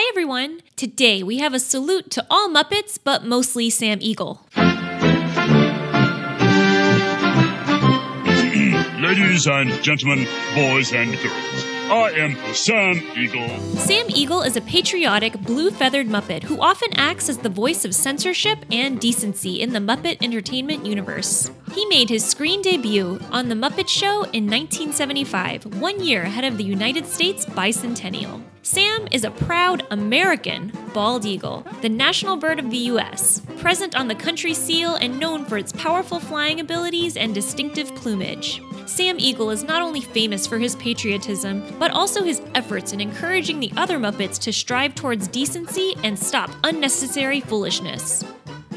Hi, everyone. Today we have a salute to all Muppets, but mostly Sam Eagle. Ladies and gentlemen, boys and girls, I am Sam Eagle. Sam Eagle is a patriotic, blue feathered Muppet who often acts as the voice of censorship and decency in the Muppet entertainment universe. He made his screen debut on The Muppet Show in 1975, one year ahead of the United States bicentennial. Sam is a proud American bald eagle, the national bird of the U.S., present on the country seal and known for its powerful flying abilities and distinctive plumage. Sam Eagle is not only famous for his patriotism, but also his efforts in encouraging the other Muppets to strive towards decency and stop unnecessary foolishness.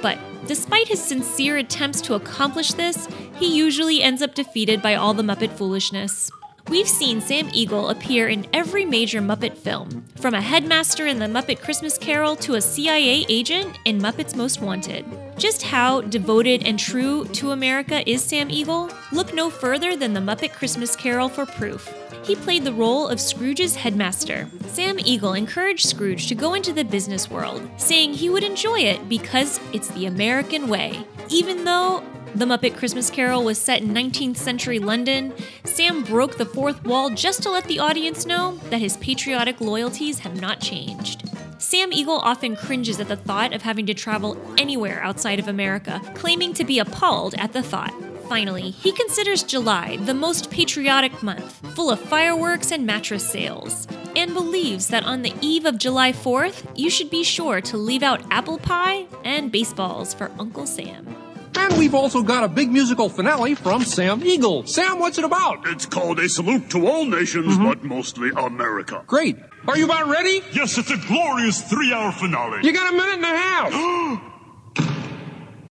But despite his sincere attempts to accomplish this, he usually ends up defeated by all the Muppet foolishness. We've seen Sam Eagle appear in every major Muppet film, from a headmaster in The Muppet Christmas Carol to a CIA agent in Muppets Most Wanted. Just how devoted and true to America is Sam Eagle? Look no further than The Muppet Christmas Carol for proof. He played the role of Scrooge's headmaster. Sam Eagle encouraged Scrooge to go into the business world, saying he would enjoy it because it's the American way. Even though the Muppet Christmas Carol was set in 19th century London. Sam broke the fourth wall just to let the audience know that his patriotic loyalties have not changed. Sam Eagle often cringes at the thought of having to travel anywhere outside of America, claiming to be appalled at the thought. Finally, he considers July the most patriotic month, full of fireworks and mattress sales, and believes that on the eve of July 4th, you should be sure to leave out apple pie and baseballs for Uncle Sam. And we've also got a big musical finale from Sam Eagle. Sam, what's it about? It's called A Salute to All Nations, mm-hmm. but mostly America. Great. Are you about ready? Yes, it's a glorious three hour finale. You got a minute and a half.